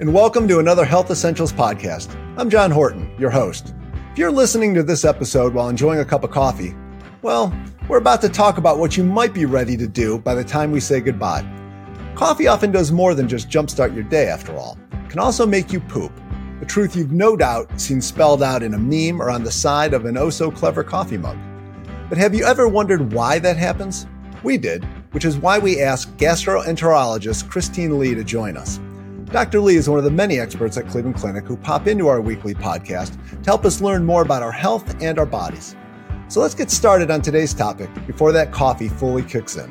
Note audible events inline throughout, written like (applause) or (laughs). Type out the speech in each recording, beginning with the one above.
and welcome to another Health Essentials podcast. I'm John Horton, your host. If you're listening to this episode while enjoying a cup of coffee, well, we're about to talk about what you might be ready to do by the time we say goodbye. Coffee often does more than just jumpstart your day, after all. It can also make you poop. A truth you've no doubt seen spelled out in a meme or on the side of an oh so clever coffee mug. But have you ever wondered why that happens? We did, which is why we asked gastroenterologist Christine Lee to join us. Dr. Lee is one of the many experts at Cleveland Clinic who pop into our weekly podcast to help us learn more about our health and our bodies. So let's get started on today's topic before that coffee fully kicks in.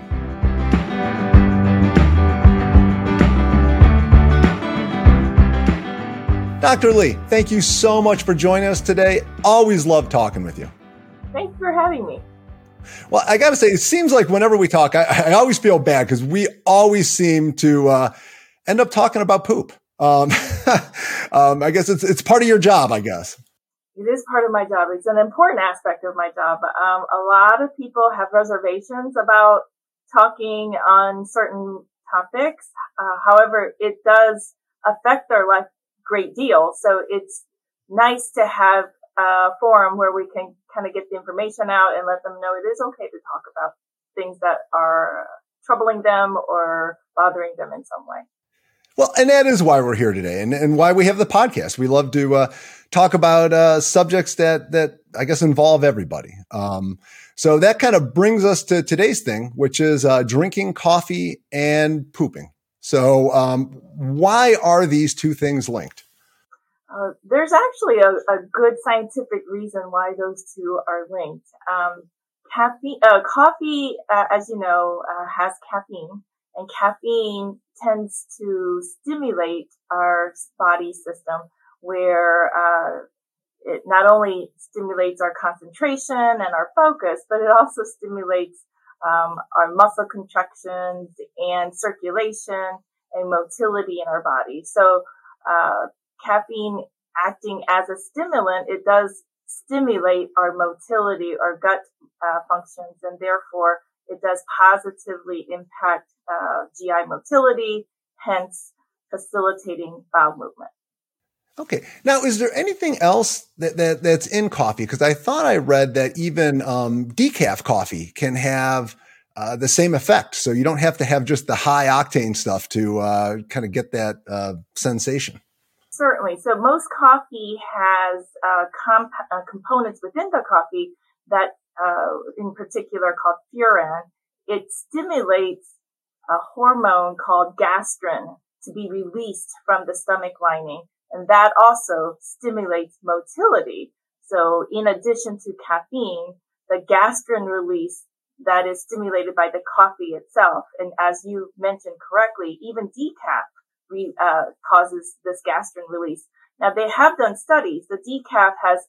Dr. Lee, thank you so much for joining us today. Always love talking with you. Thanks for having me. Well, I got to say, it seems like whenever we talk, I, I always feel bad because we always seem to uh, end up talking about poop. Um, (laughs) um, I guess it's it's part of your job. I guess it is part of my job. It's an important aspect of my job. Um, a lot of people have reservations about talking on certain topics. Uh, however, it does affect their life great deal. So it's nice to have a forum where we can kind of get the information out and let them know it is okay to talk about things that are troubling them or bothering them in some way. Well, and that is why we're here today and, and why we have the podcast. We love to uh, talk about uh, subjects that, that I guess involve everybody. Um, so that kind of brings us to today's thing, which is uh, drinking coffee and pooping. So, um, why are these two things linked? Uh, there's actually a, a, good scientific reason why those two are linked. Um, caffeine, uh, coffee, uh, as you know, uh, has caffeine, and caffeine tends to stimulate our body system where uh, it not only stimulates our concentration and our focus, but it also stimulates um, our muscle contractions and circulation and motility in our body. So uh, caffeine acting as a stimulant, it does stimulate our motility our gut uh, functions, and therefore it does positively impact uh, GI motility, hence facilitating bowel movement. Okay. Now, is there anything else that, that that's in coffee? Because I thought I read that even um, decaf coffee can have uh, the same effect. So you don't have to have just the high octane stuff to uh, kind of get that uh, sensation. Certainly. So most coffee has uh, comp- uh, components within the coffee that, in particular, called furan. It stimulates a hormone called gastrin to be released from the stomach lining. And that also stimulates motility. So in addition to caffeine, the gastrin release that is stimulated by the coffee itself. And as you mentioned correctly, even decaf re, uh, causes this gastrin release. Now they have done studies. The decaf has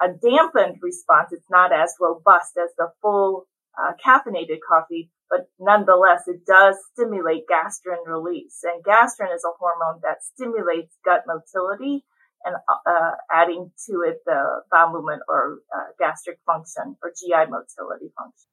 a dampened response. It's not as robust as the full uh, caffeinated coffee, but nonetheless, it does stimulate gastrin release. And gastrin is a hormone that stimulates gut motility and uh, adding to it the bowel movement or uh, gastric function or GI motility function.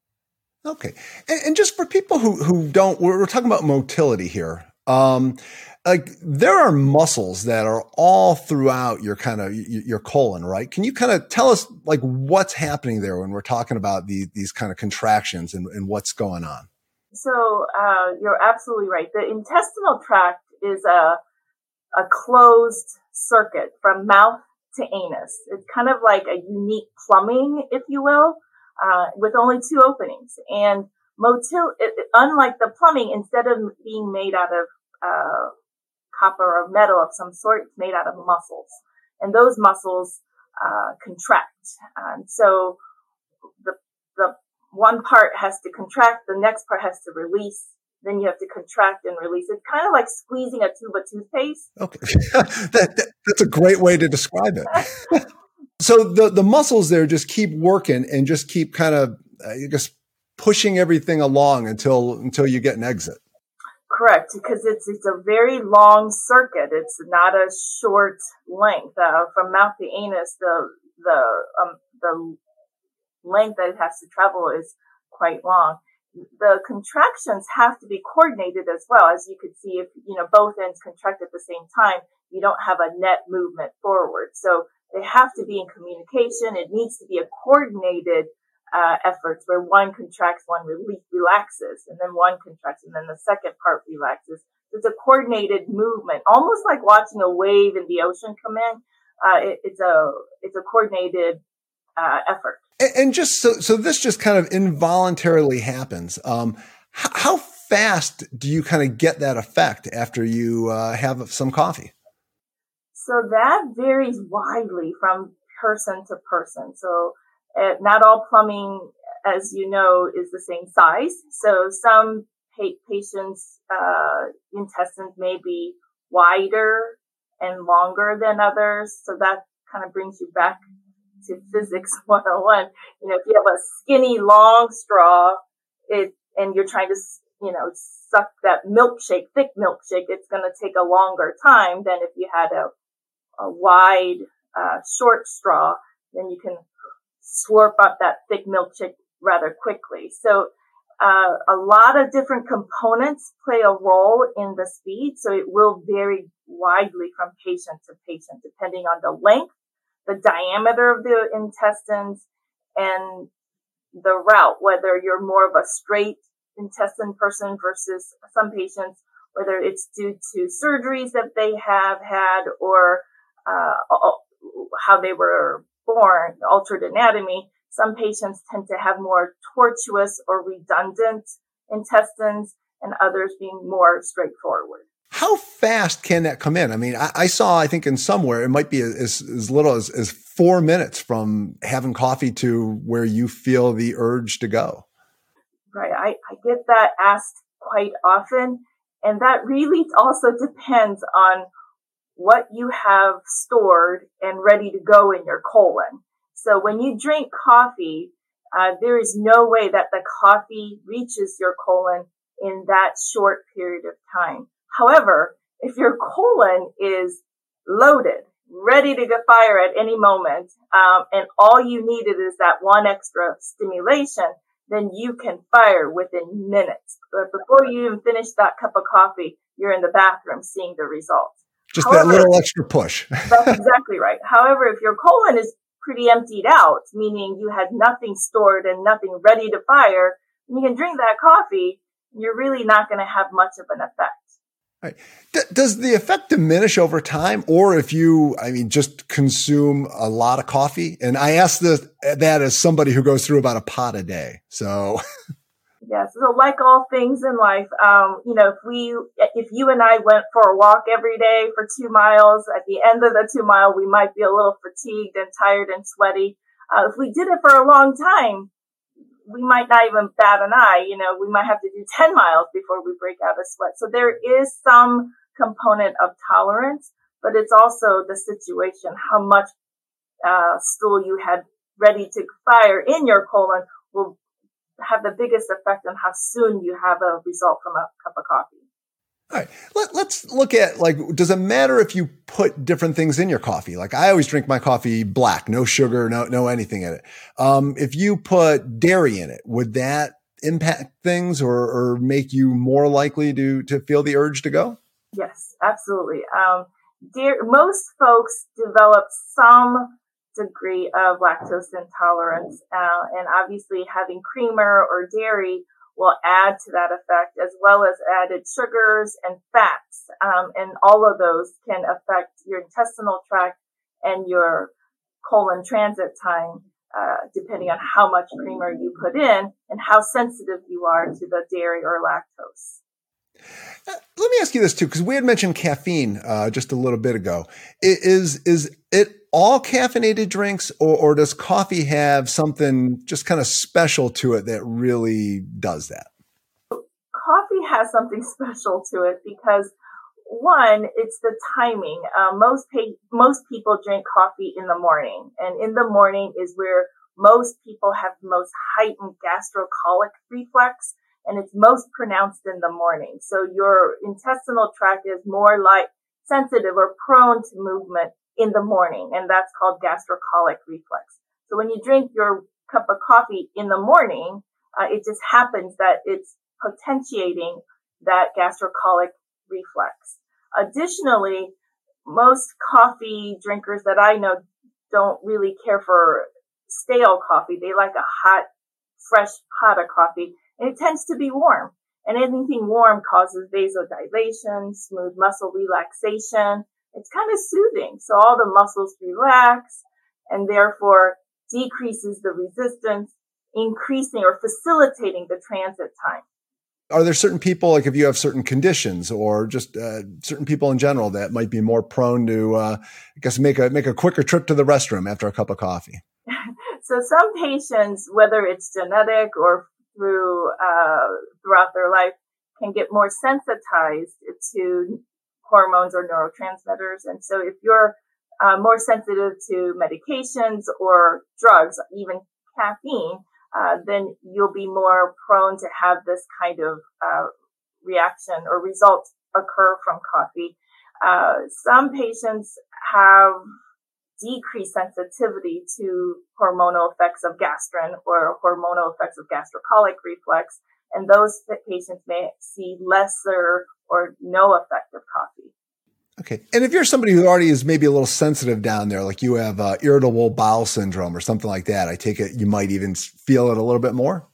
Okay. And, and, just for people who, who don't, we're, we're talking about motility here. Um, like there are muscles that are all throughout your kind of your colon, right? Can you kind of tell us like what's happening there when we're talking about the, these kind of contractions and, and what's going on? So uh, you're absolutely right. The intestinal tract is a a closed circuit from mouth to anus. It's kind of like a unique plumbing, if you will, uh, with only two openings. And motil, unlike the plumbing, instead of being made out of uh, copper or metal of some sort. It's made out of muscles, and those muscles uh, contract. And so the the one part has to contract, the next part has to release. Then you have to contract and release. It's kind of like squeezing a tube of toothpaste. Okay, (laughs) that, that, that's a great way to describe it. (laughs) so the the muscles there just keep working and just keep kind of uh, just pushing everything along until until you get an exit. Correct, because it's it's a very long circuit. It's not a short length. Uh, from mouth to anus, the the um, the length that it has to travel is quite long. The contractions have to be coordinated as well. As you could see, if you know both ends contract at the same time, you don't have a net movement forward. So they have to be in communication. It needs to be a coordinated uh, efforts where one contracts, one re- relaxes, and then one contracts, and then the second part relaxes. It's a coordinated movement, almost like watching a wave in the ocean come in. Uh, it, it's a it's a coordinated uh, effort. And, and, just so so this just kind of involuntarily happens. Um, how fast do you kind of get that effect after you uh, have some coffee? So that varies widely from person to person. So uh, not all plumbing, as you know, is the same size. So some pa- patients' uh, intestines may be wider and longer than others. So that kind of brings you back to physics (laughs) 101. You know, if you have a skinny, long straw, it, and you're trying to, you know, suck that milkshake, thick milkshake, it's going to take a longer time than if you had a, a wide, uh, short straw. Then you can slurp up that thick milkshake rather quickly. So, uh, a lot of different components play a role in the speed. So it will vary widely from patient to patient, depending on the length, the diameter of the intestines, and the route, whether you're more of a straight intestine person versus some patients, whether it's due to surgeries that they have had or uh, how they were born, altered anatomy. Some patients tend to have more tortuous or redundant intestines and others being more straightforward. How fast can that come in? I mean, I, I saw, I think in somewhere, it might be as, as little as, as four minutes from having coffee to where you feel the urge to go. Right. I, I get that asked quite often. And that really also (laughs) depends on what you have stored and ready to go in your colon. So when you drink coffee, uh, there is no way that the coffee reaches your colon in that short period of time. However, if your colon is loaded, ready to fire at any moment, um, and all you needed is that one extra stimulation, then you can fire within minutes. But before you even finish that cup of coffee, you're in the bathroom seeing the results. Just However, that little extra push. (laughs) that's exactly right. However, if your colon is pretty emptied out, meaning you had nothing stored and nothing ready to fire, and you can drink that coffee, you're really not going to have much of an effect. Right. D- does the effect diminish over time, or if you, I mean, just consume a lot of coffee? And I ask this, that as somebody who goes through about a pot a day. So (laughs) Yes. So like all things in life, um, you know, if we, if you and I went for a walk every day for two miles, at the end of the two mile, we might be a little fatigued and tired and sweaty. Uh, if we did it for a long time, we might not even bat an eye. You know, we might have to do 10 miles before we break out a sweat. So there is some component of tolerance, but it's also the situation, how much, uh, stool you had ready to fire in your colon will have the biggest effect on how soon you have a result from a cup of coffee. All right. Let, us look at like, does it matter if you put different things in your coffee? Like I always drink my coffee black, no sugar, no, no anything in it. Um, if you put dairy in it, would that impact things or, or make you more likely to, to feel the urge to go? Yes, absolutely. Um, dairy, most folks develop some degree of lactose intolerance. Uh, and obviously having creamer or dairy will add to that effect as well as added sugars and fats. Um, and all of those can affect your intestinal tract and your colon transit time, uh, depending on how much creamer you put in and how sensitive you are to the dairy or lactose. Uh, let me ask you this too, because we had mentioned caffeine uh, just a little bit ago. Is is it all caffeinated drinks, or, or does coffee have something just kind of special to it that really does that? Coffee has something (laughs) special to it because one, it's the timing. Uh, most most people drink coffee in the morning, and in the morning is where most people have the most heightened gastrocolic reflex and it's most pronounced in the morning. So your intestinal tract is more like sensitive or prone to movement in the morning, and that's called gastrocolic reflex. So when you drink your cup of coffee in the morning, uh, it just happens that it's potentiating that gastrocolic reflex. Additionally, most coffee drinkers that I know don't really care for stale coffee. They like a hot, fresh pot of coffee and it tends to be warm. And anything warm causes vasodilation, smooth muscle relaxation. It's kind of soothing. So all the muscles relax and therefore decreases the resistance, increasing or facilitating the transit time. Are there certain people, like if you have certain conditions or just uh, certain people in general that might be more prone to, uh, I guess, make a, make a quicker trip to the restroom after a cup of coffee? (laughs) so some patients, whether it's genetic or through uh, throughout their life can get more sensitized to hormones or neurotransmitters. And so if you're uh, more sensitive to medications or drugs, even caffeine, uh, then you'll be more prone to have this kind of uh, reaction or result occur from coffee. Uh, some patients have decreased sensitivity to hormonal effects of gastrin or hormonal effects of gastrocolic reflex. And those patients may see lesser or no effect of coffee. Okay. And if you're somebody who already is maybe a little sensitive down there, like you have uh, irritable bowel syndrome or something like that, I take it you might even feel it a little bit more.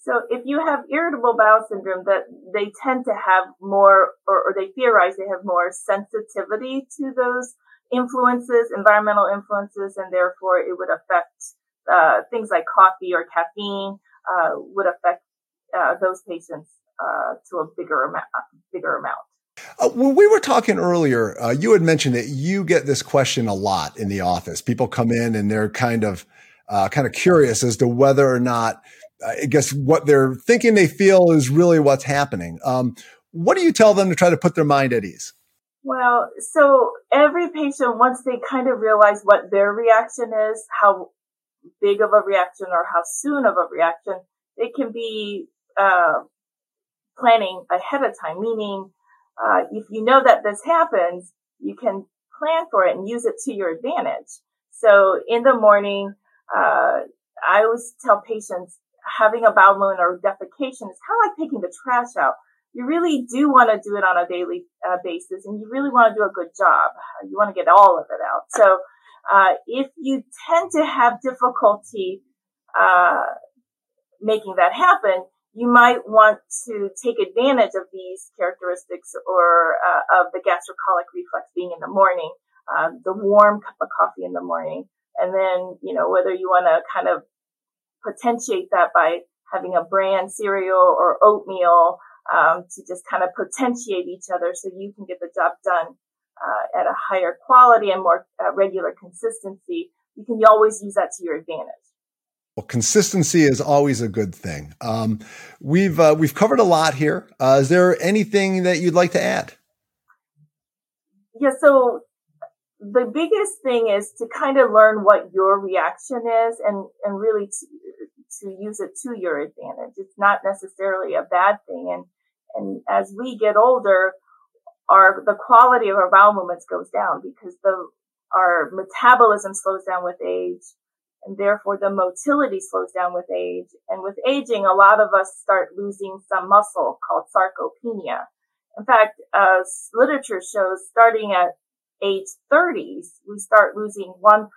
So if you have irritable bowel syndrome, that they tend to have more, or, or they theorize they have more sensitivity to those influences, environmental influences, and therefore it would affect uh, things like coffee or caffeine uh, would affect uh, those patients uh, to a bigger amount. Bigger amount. Uh, when we were talking earlier, uh, you had mentioned that you get this question a lot in the office. People come in and they're kind of kind of curious as to whether or not, I guess, what they're thinking they feel is really what's happening. Um, what do you tell them to try to put their mind at ease? Well, so every patient, once they kind of realize what their reaction is, how big of a reaction or how soon of a reaction, they can be uh, planning ahead of time. Meaning, uh, if you know that this happens, you can plan for it and use it to your advantage. So in the morning, uh, I always tell patients having a bowel movement or defecation is kind of like taking the trash out you really do want to do it on a daily uh, basis and you really want to do a good job. You want to get all of it out. So, uh, if you tend to have difficulty, uh, making that happen, you might want to take advantage of these characteristics or uh, of the gastrocolic reflex being in the morning, um, the warm cup of coffee in the morning, and then you know whether you want to kind of potentiate that by having a bran cereal or oatmeal um, to just kind of potentiate each other so you can get the job done uh, at a higher quality and more uh, regular consistency. You can always use that to your advantage. Well, consistency is always a good thing. Um, we've uh, we've covered a lot here. Uh, is there anything that you'd like to add? Yeah. So the biggest thing is to kind of learn what your reaction is and and really to, to use it to your advantage. It's not necessarily a bad thing. And, and as we get older, our, the quality of our bowel movements goes down because the, our metabolism slows down with age and therefore the motility slows down with age. And with aging, a lot of us start losing some muscle called sarcopenia. In fact, literature shows starting at age 30s, we start losing 1%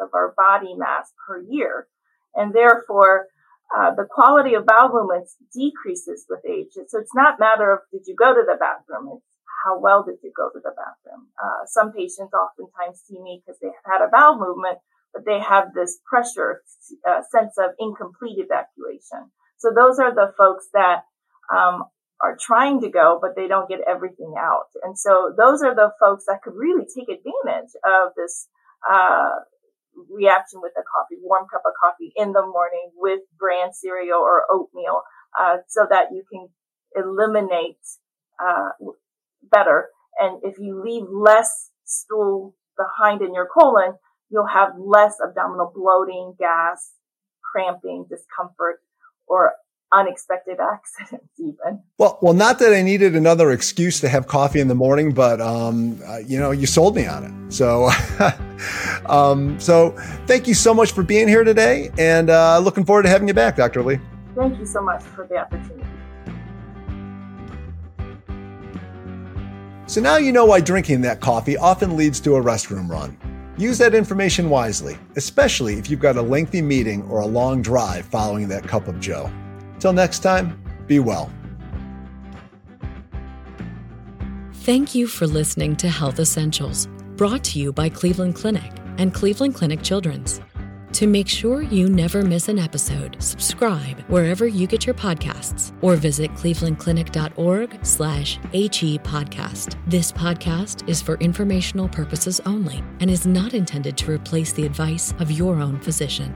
of our body mass per year and therefore uh, the quality of bowel movements decreases with age. So it's not matter of did you go to the bathroom, it's how well did you go to the bathroom. Uh, some patients oftentimes see me because they have had a bowel movement, they have this pressure uh, sense of incomplete evacuation. So those are the folks that um, are trying to go, but they don't get everything out. And so those are the folks that could really take advantage of this uh, reaction with a coffee, warm cup of coffee in the morning with bran cereal or oatmeal, uh, so that you can eliminate uh, better. And if you leave less stool behind in your colon, you'll have less abdominal bloating, gas, cramping, discomfort, or unexpected (laughs) accidents even. Well well not that i needed another excuse to have coffee in the morning but um, uh, you know you sold me on it. So (laughs) um, so thank you so much for being here today and uh, looking forward to having you back dr lee. Thank you so much for the opportunity. So now you know why drinking that coffee often leads to a restroom run. Use that information wisely, especially if you've got a lengthy meeting or a long drive following that cup of joe. Till next time, be well. Thank you for listening to Health Essentials, brought to you by Cleveland Clinic and Cleveland Clinic Children's. To make sure you never miss an episode, subscribe wherever you get your podcasts or visit clevelandclinic.org slash HE podcast. This podcast is for informational purposes only and is not intended to replace the advice of your own physician.